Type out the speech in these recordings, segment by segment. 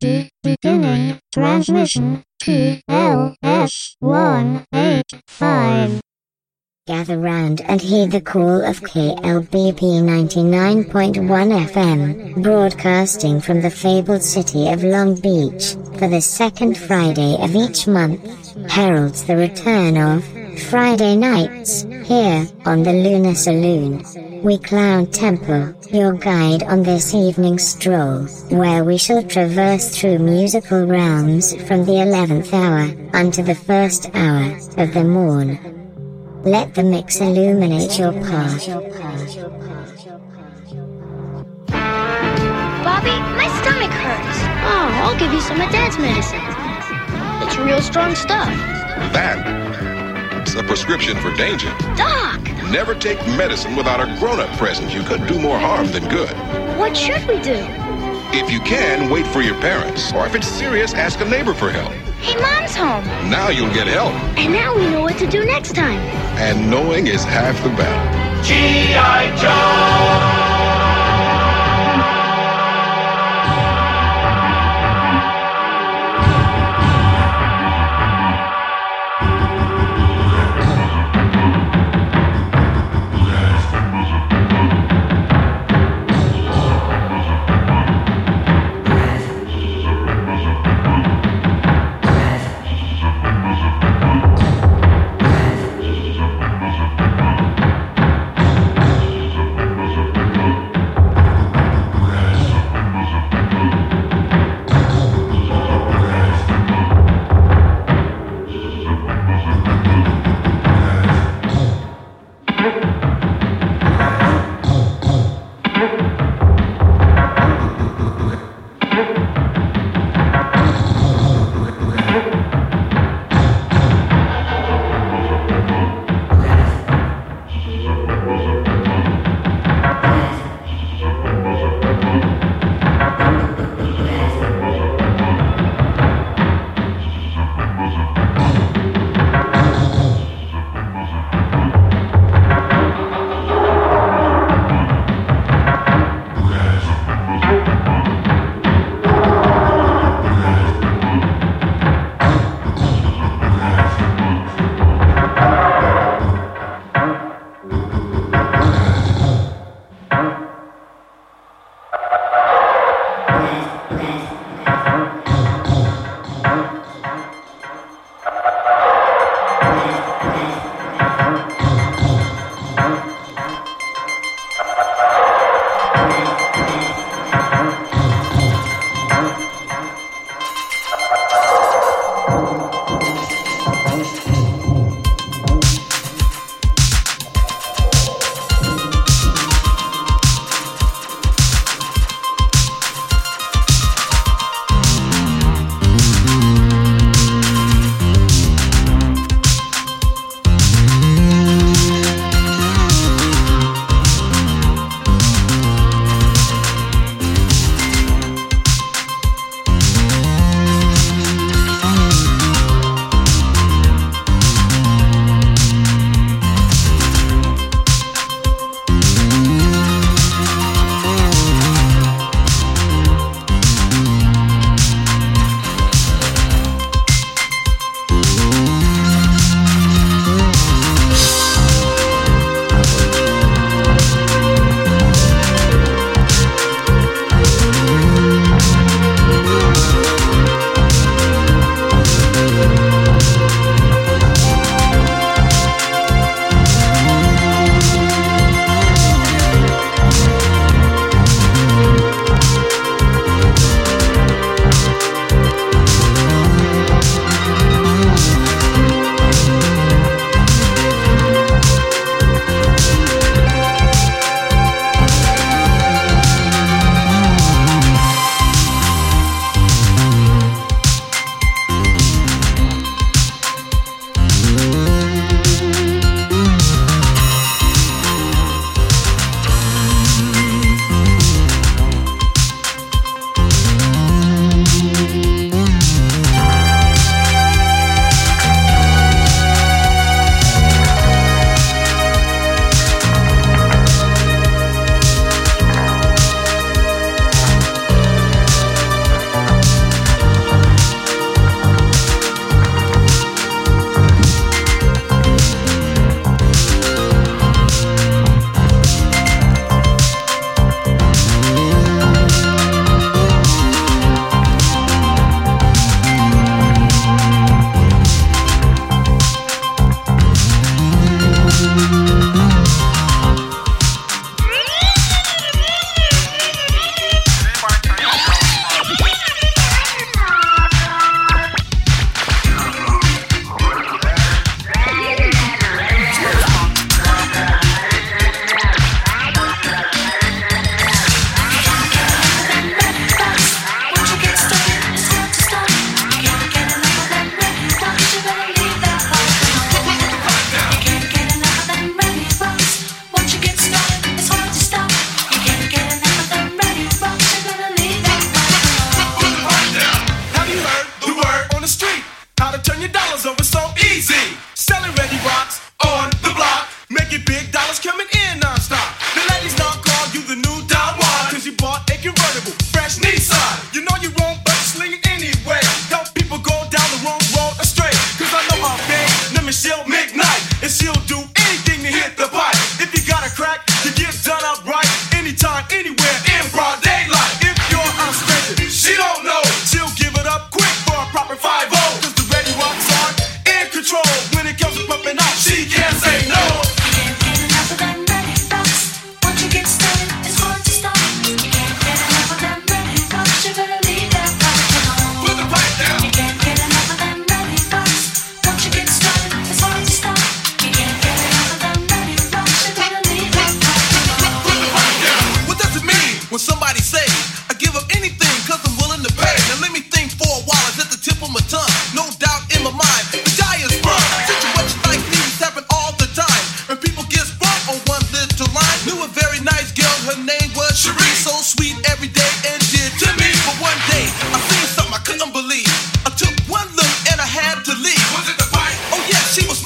Beginning, transmission, TLS-185. Gather round and heed the call of KLBP 99.1 FM, broadcasting from the fabled city of Long Beach, for the second Friday of each month, heralds the return of Friday Knights, here, on the Lunar Saloon. We Clowntempo, your guide on this evening stroll, where we shall traverse through musical realms from the 11th hour unto the first hour of the morn. Let the mix illuminate your path. Bobby, my stomach hurts. Oh, I'll give you some of Dad's medicine. It's real strong stuff. That's a prescription for danger. Doc, Never take medicine without a grown-up present. You could do more harm than good. what should we do? If you can, wait for your parents. Or if it's serious, ask a neighbor for help. Hey, Mom's home. Now you'll get help. And now we know what to do next time. And knowing is half the battle. G.I. Joe!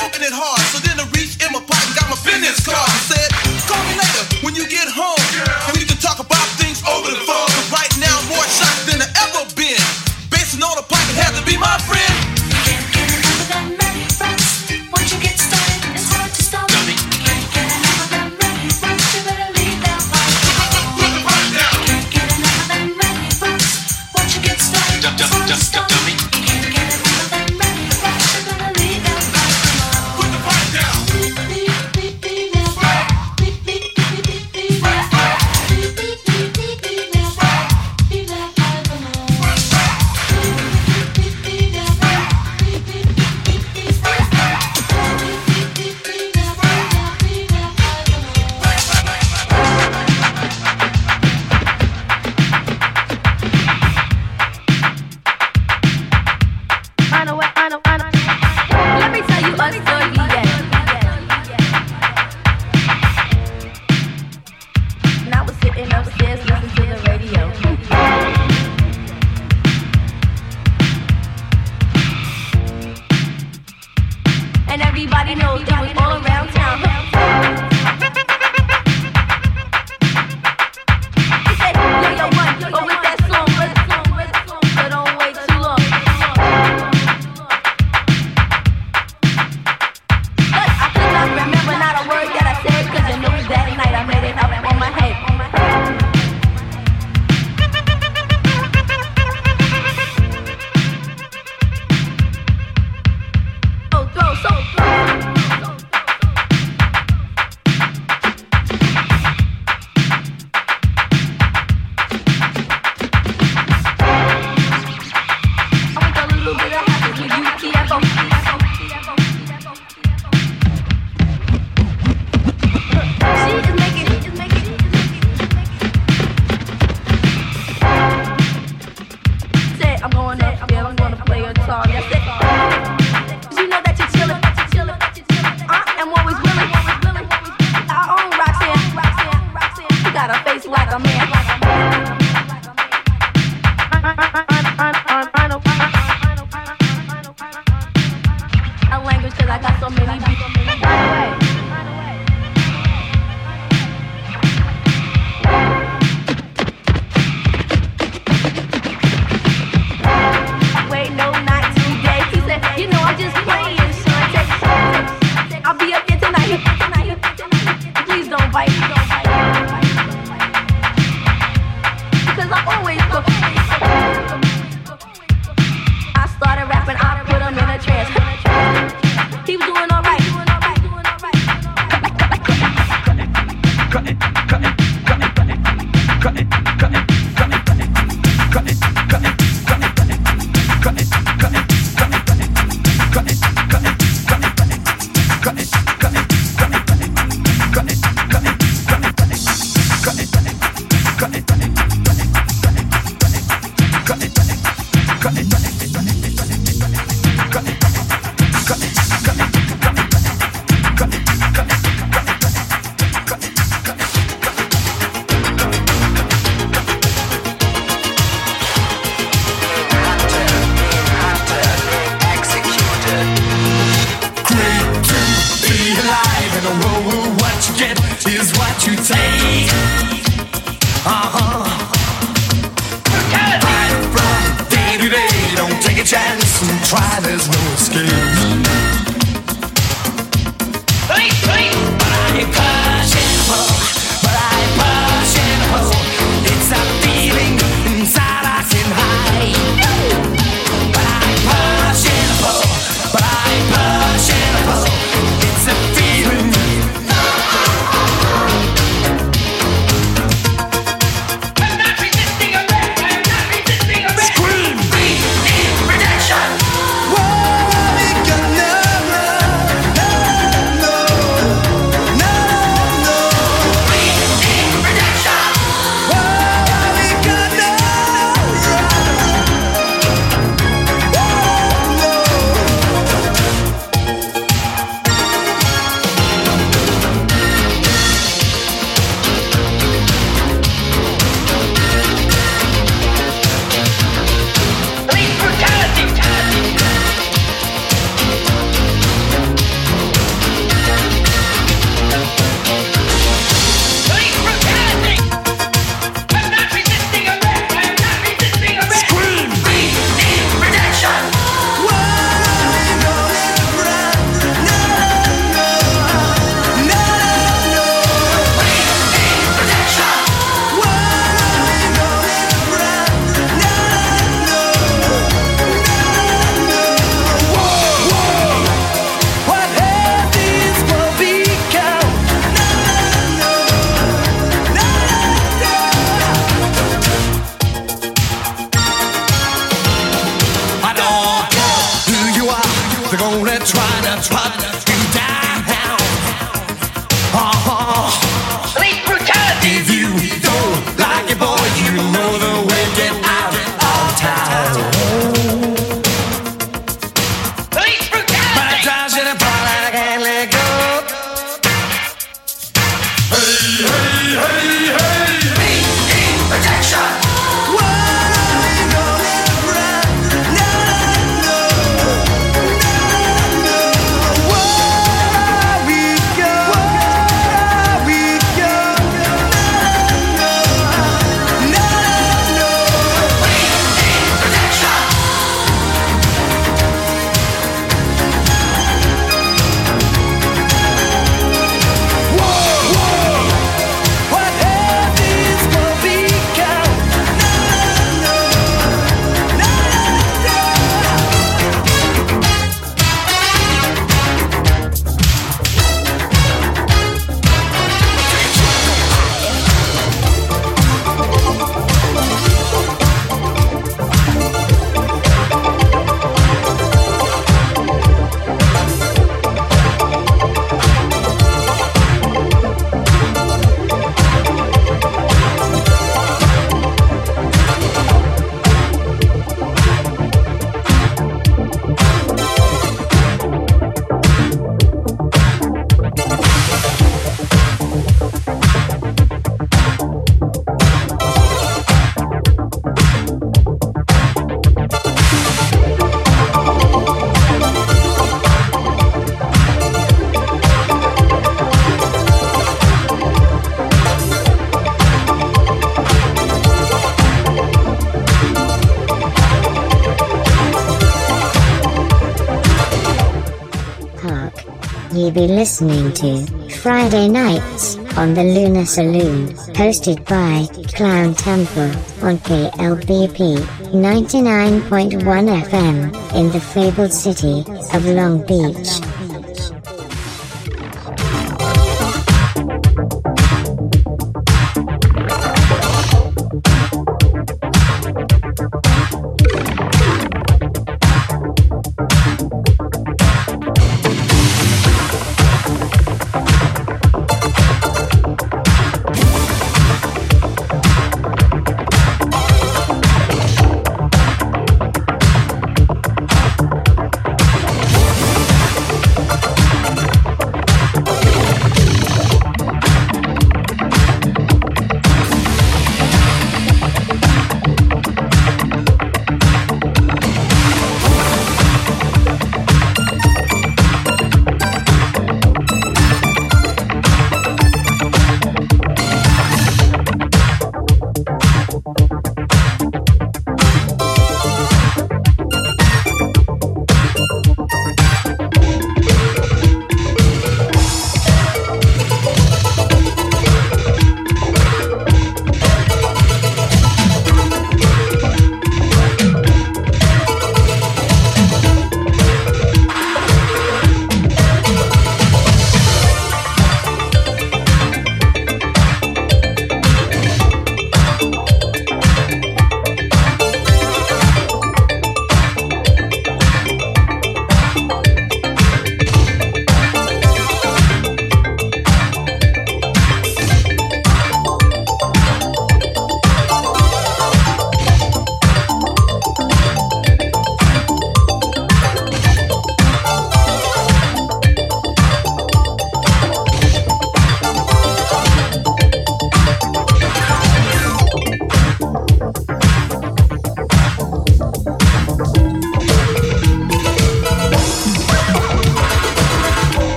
smoking it hard. So then I reached in my pocket, got my business card. Said, call me later when you get home. Whoa, you be listening to Friday Knights on the Lunar Saloon, hosted by Clowntempo on KLBP 99.1 FM in the fabled city of Long Beach.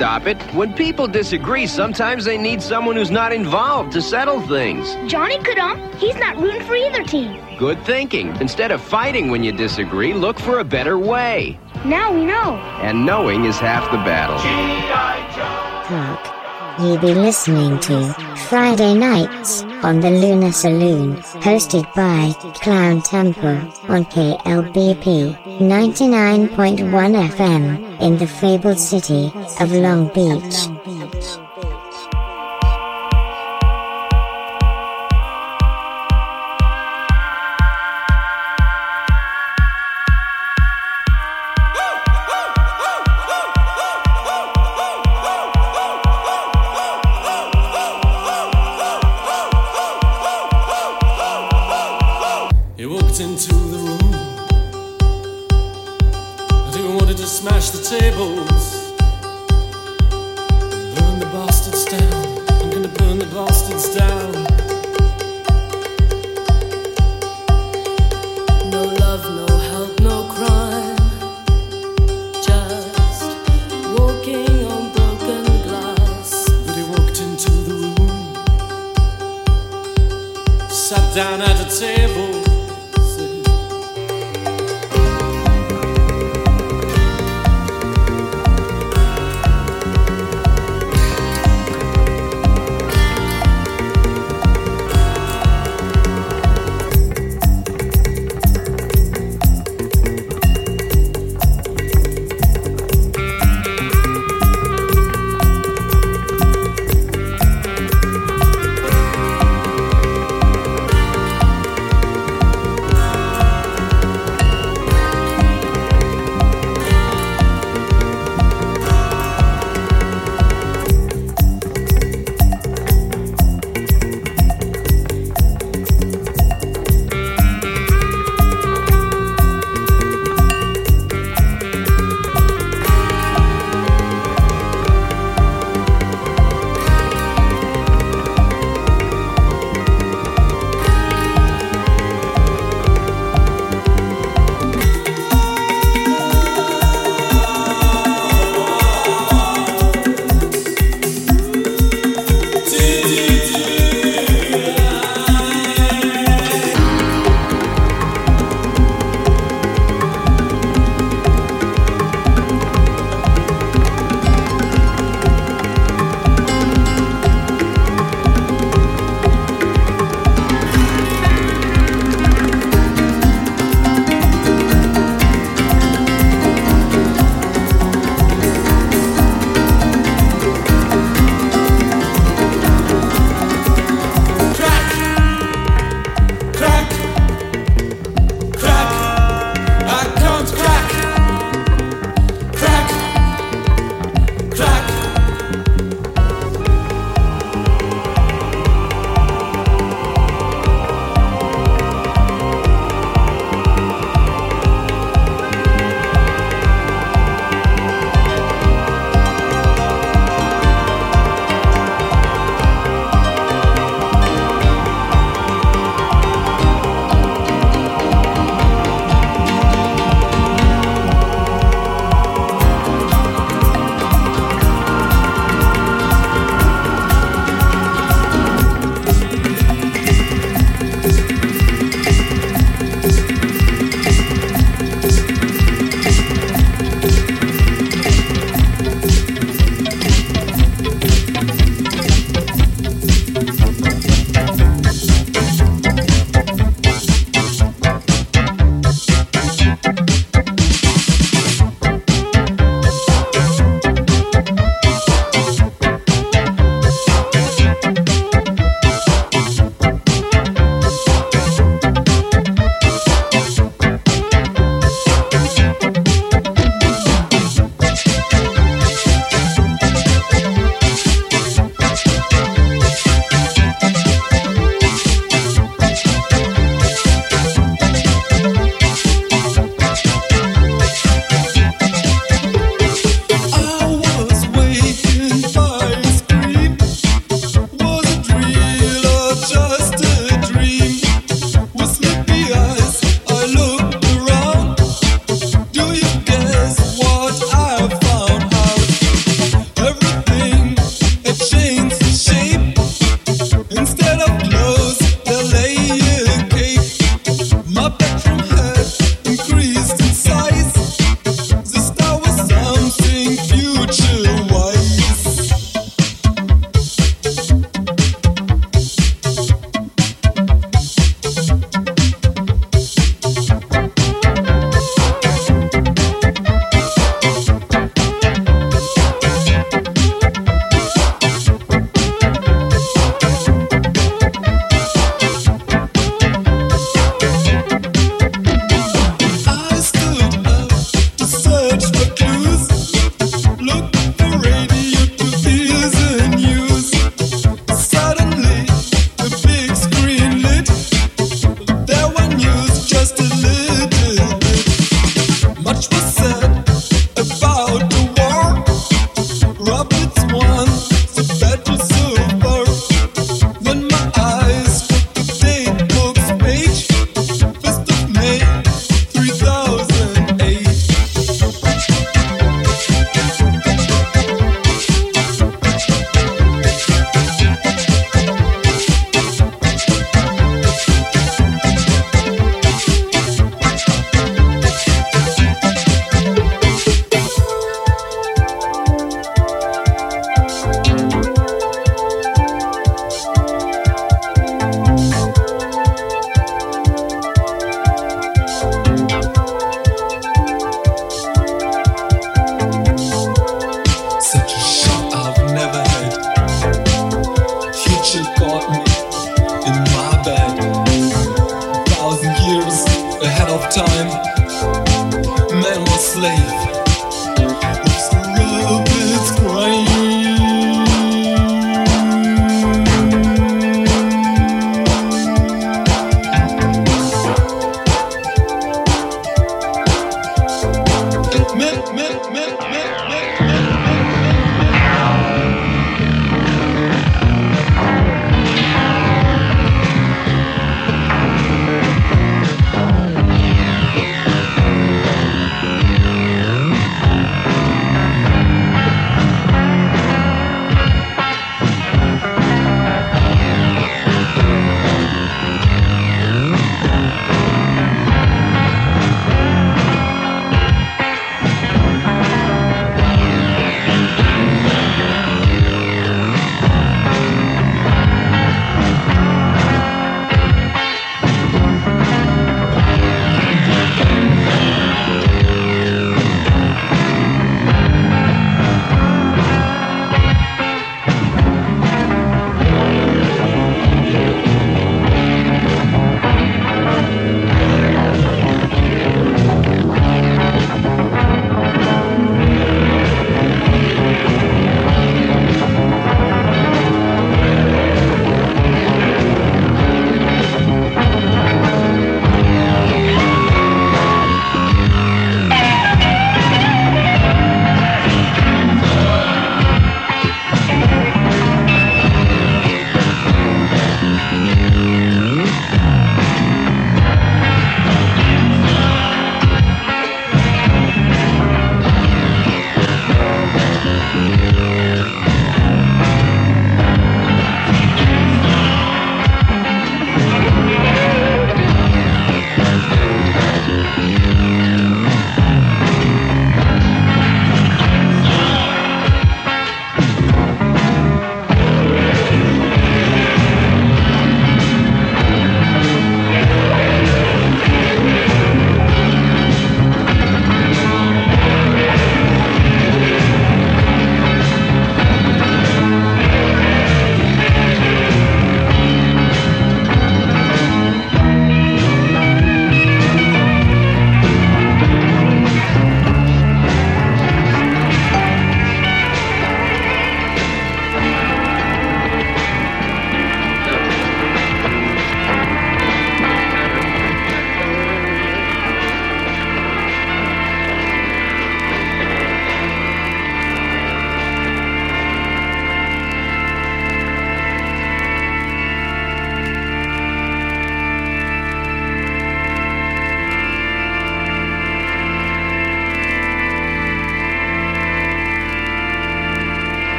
Stop it. When people disagree, sometimes they need someone who's not involved to settle things. Johnny could ump. He's not rooting for either team. Good thinking. Instead of fighting when you disagree, look for a better way. Now we know. And knowing is half the battle. Talk. You be listening to Friday Knights on the Lunar Saloon, hosted by Clowntempo on KLBP 99.1 FM in the fabled city of Long Beach.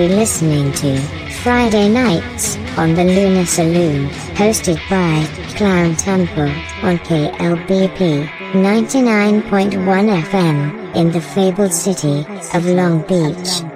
Be listening to Friday Knights on the Lunar Saloon, hosted by Clowntempo on KLBP 99.1 FM in the fabled city of Long Beach.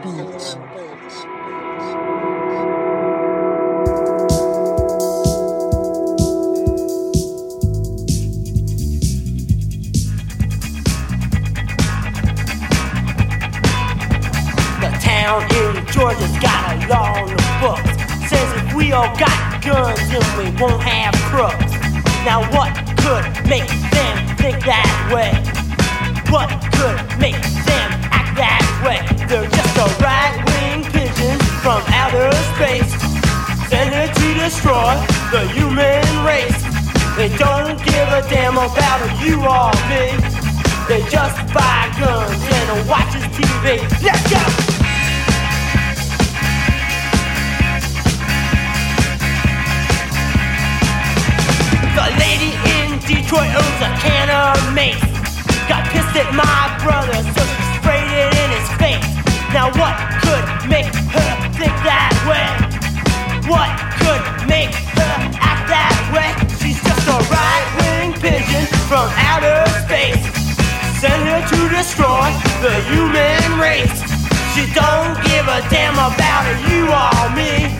Damn about it, you or me.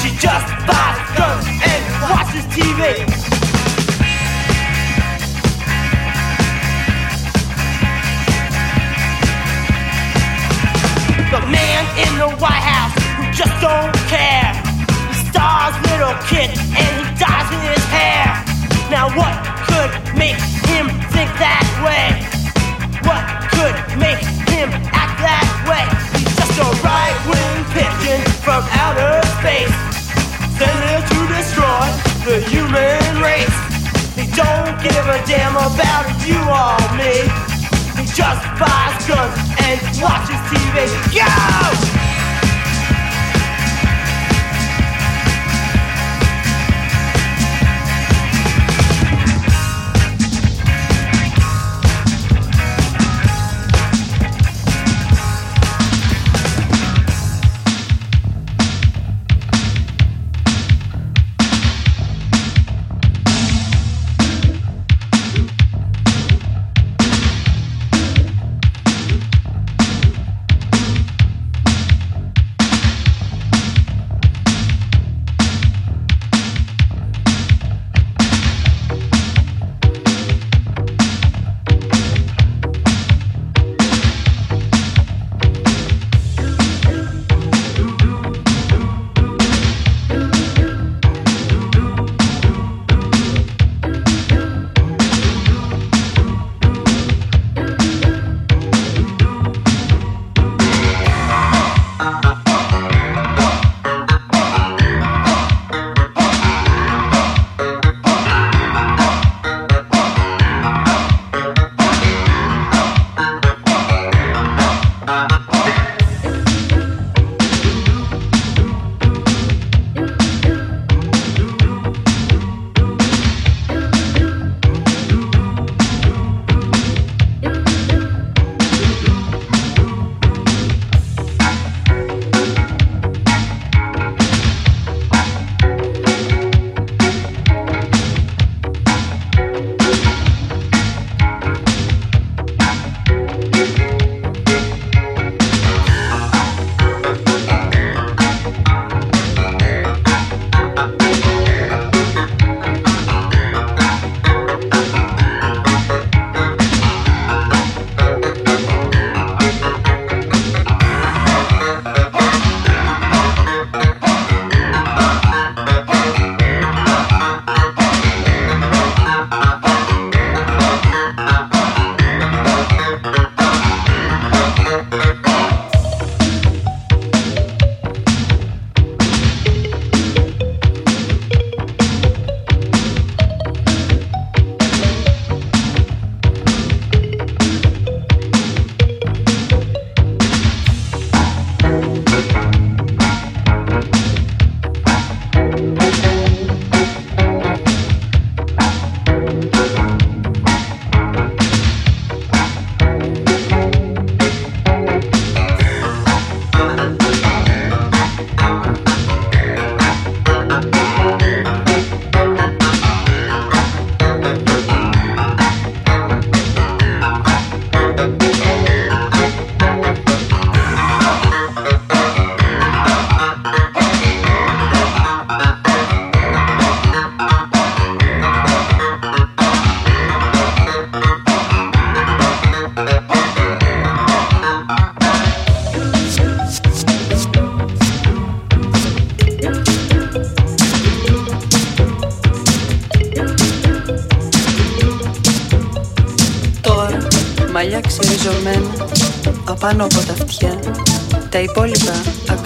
She just buys guns and watches TV. The man in the White House who just don't care. He stars little kid and he dyes his hair. Now what could make him think that way? What could make him act that way? Just right-wing pigeon from outer space. Sent to destroy the human race. Don't give a damn about you or me. He just buys guns and watches TV. Go!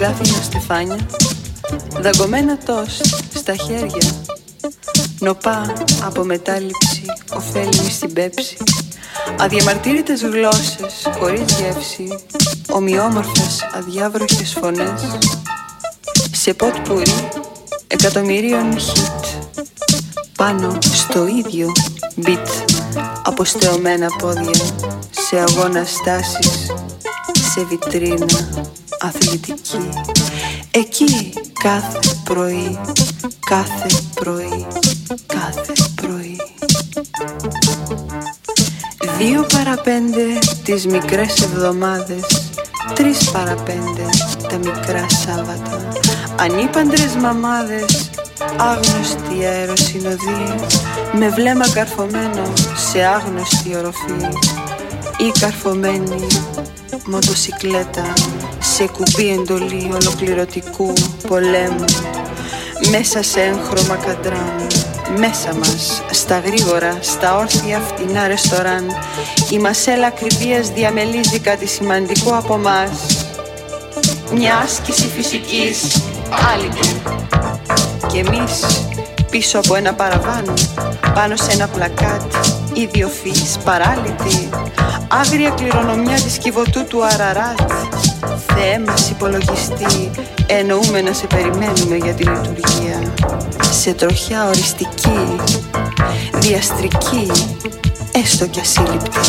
Αγκάθινα στεφάνια δαγκωμένα τόστ στα χέρια. Νοπά από μετάληψη ωφέλιμη στην πέψη αδιαμαρτύρητες γλώσσες χωρίς γεύση ομοιόμορφες αδιάβροχες φωνές. Σε ποτ πουρί εκατομμυρίων hit. Πάνω στο ίδιο beat αποστεωμένα πόδια σε αγώνα στάσεις σε βιτρίνα αθλητική. Εκεί κάθε πρωί κάθε πρωί κάθε πρωί. Δύο παρά πέντε τις μικρές εβδομάδες Τρεις παρά πέντε τα μικρά Σάββατα. Ανήπαντρες μαμάδες Άγνωστη αεροσυνοδή Με βλέμμα καρφωμένο σε άγνωστη οροφή Ή καρφωμένη μοτοσικλέτα Σε κουμπί εντολή ολοκληρωτικού πολέμου. Μέσα σε έγχρωμα καντράν μέσα μας, στα γρήγορα, στα όρθια φτηνά ρεστοράν Η μασέλα ακριβίας διαμελίζει κάτι σημαντικό από μας. Μια άσκηση φυσικής, άλυτη Και. Εμείς πίσω από ένα παραβάν Πάνω σε ένα πλακάτ, ιδιοφυής, παράλυτη Άγρια κληρονομιά της κυβωτού του Αραράτ Θεέ μας υπολογιστή, εννοούμε να σε περιμένουμε για τη λειτουργία. Σε τροχιά οριστική, διαστρική, έστω κι ασύλληπτη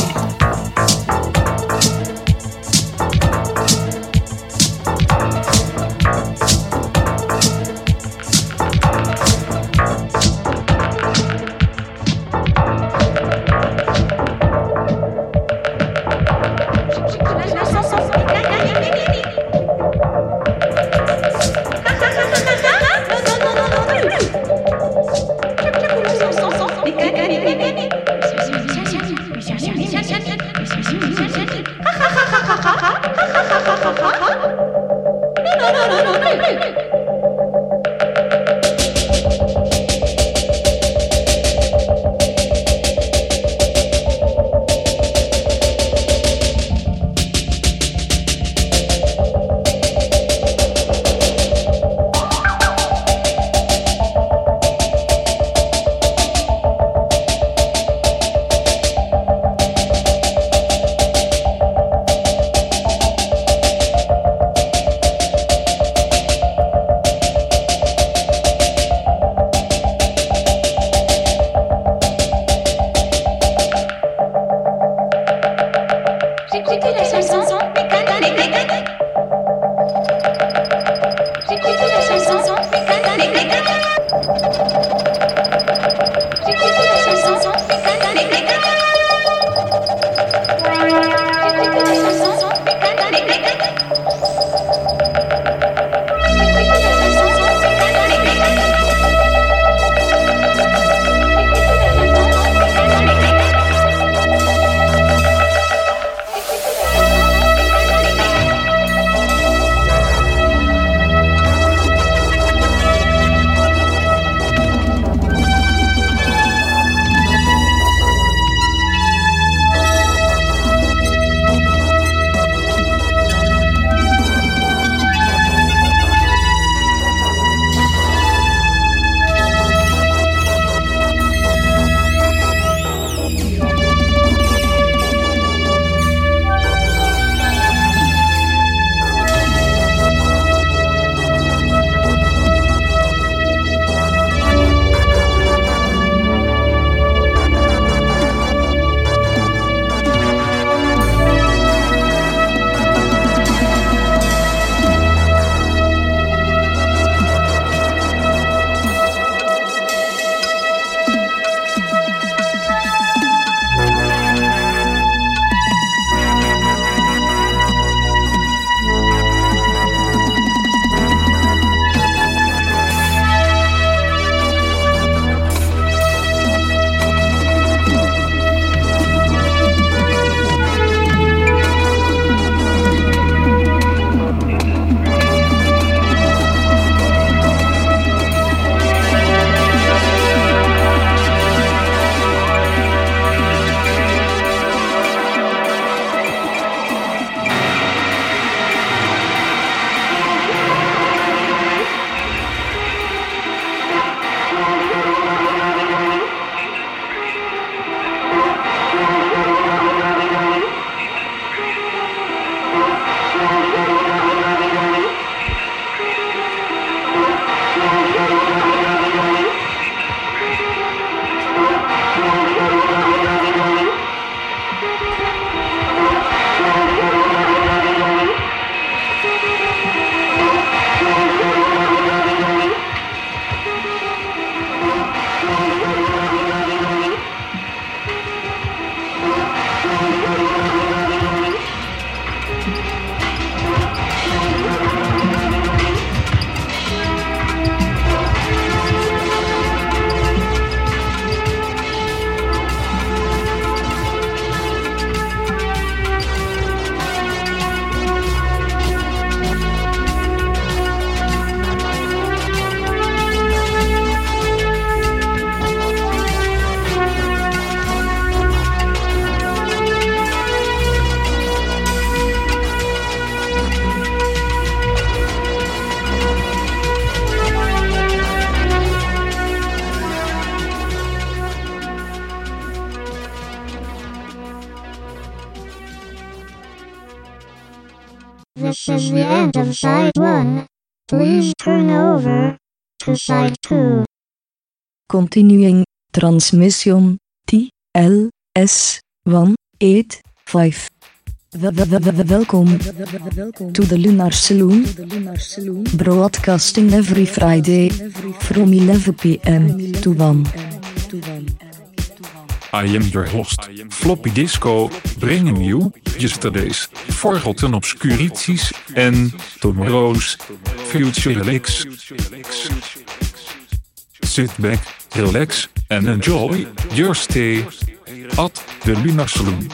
side two. Continuing transmission T L S 1 8 5. Welkom to the Lunar Saloon. Broadcasting every Friday from 11 pm to 1. I am your host, Floppy Disco, bringing you yesterday's forgotten obscurities and tomorrow's future licks. Sit back, relax and enjoy your stay at the Lunar Saloon.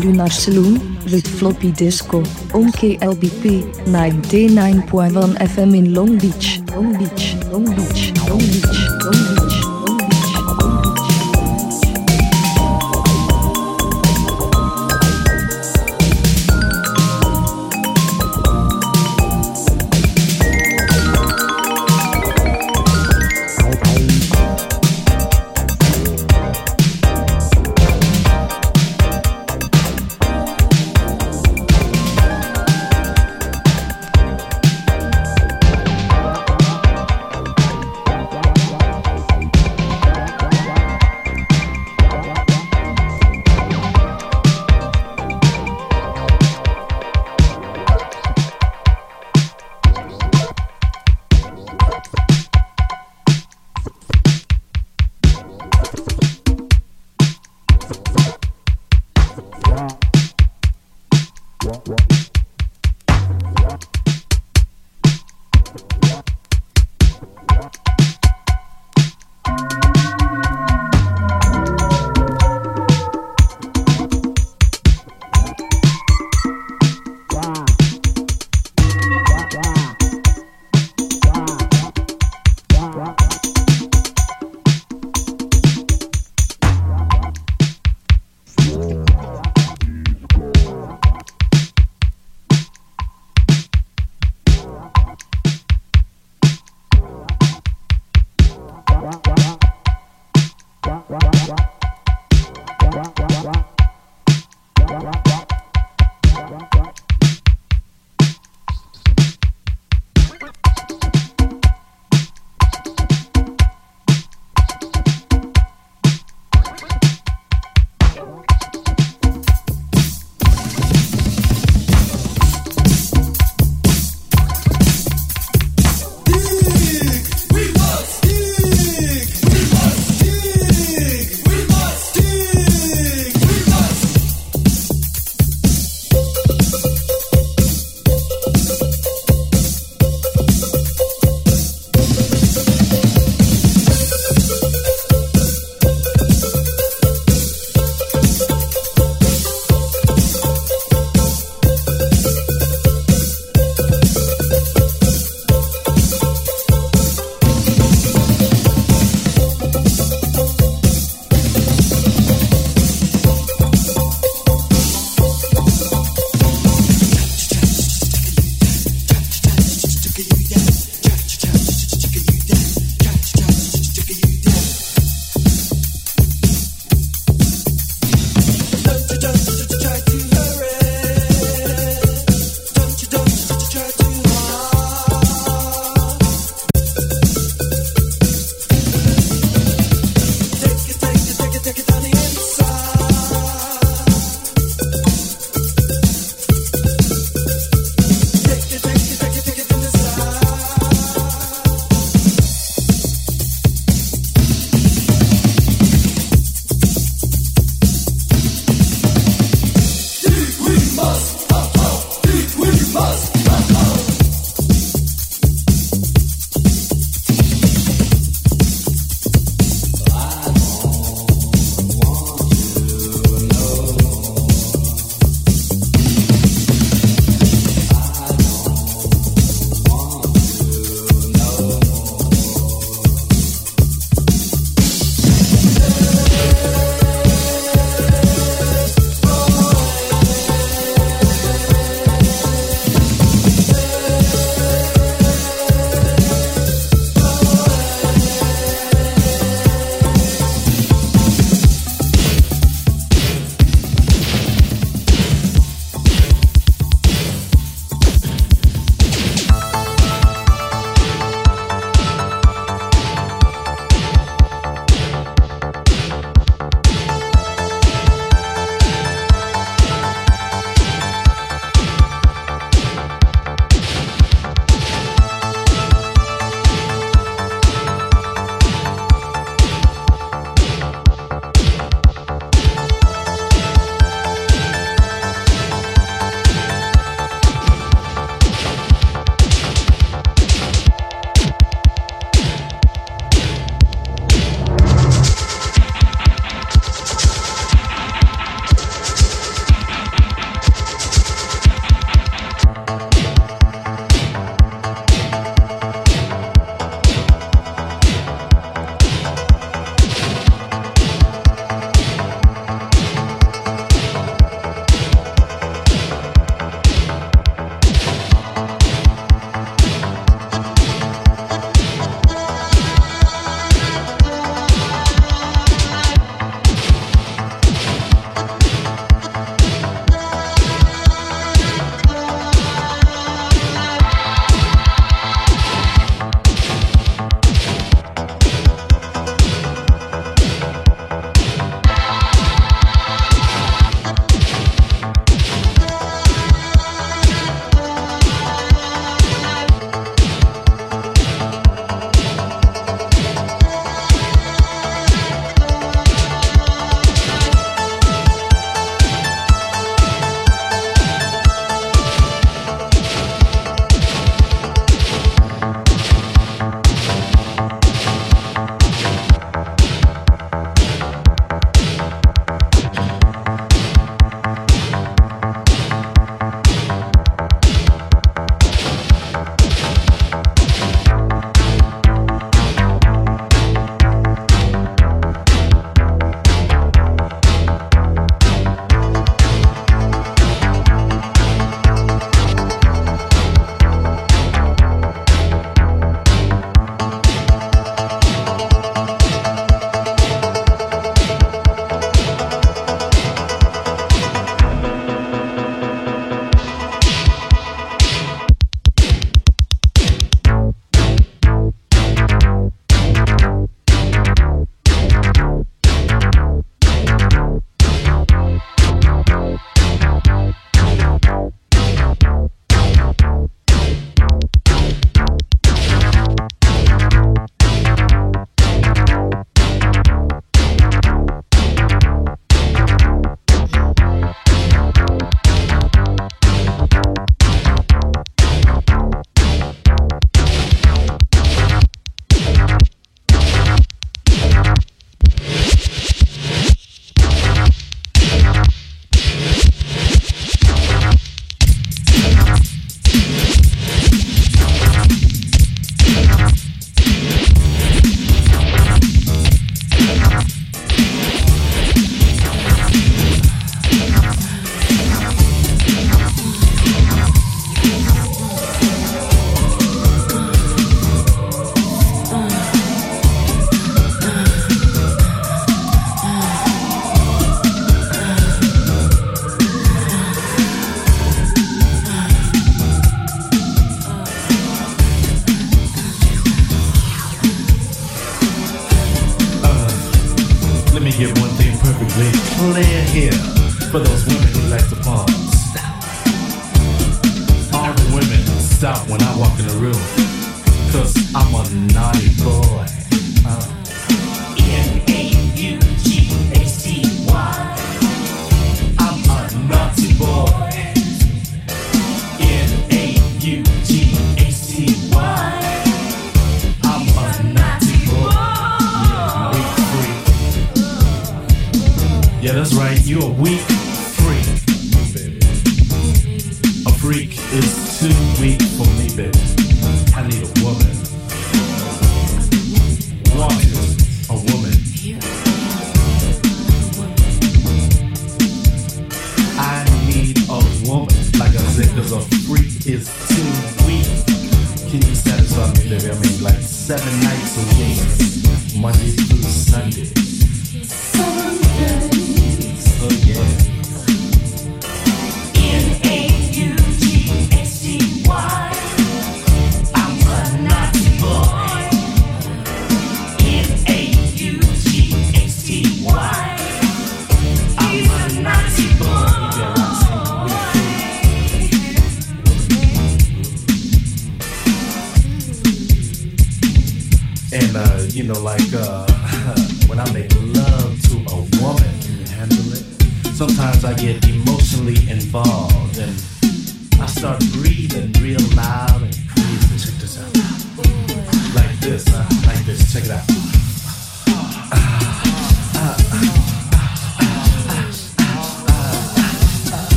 Lunar Saloon, with floppy disco, on KLBP 99.1 FM in Long Beach, Long Beach, Long Beach, Long Beach, Long Beach.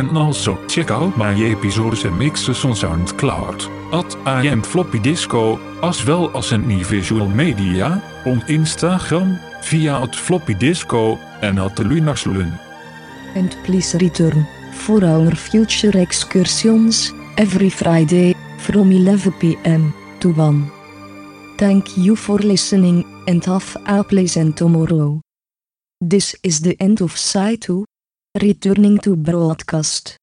Can also check out my episodes and mixes on SoundCloud. At I am Floppy Disco, as well as in the visual media, on Instagram, via at Floppy Disco, en at de Lunaslun. And please return for our future excursions every Friday from 11 pm to 1. Thank you for listening and have a pleasant tomorrow. This is the end of Side 2. Returning to broadcast.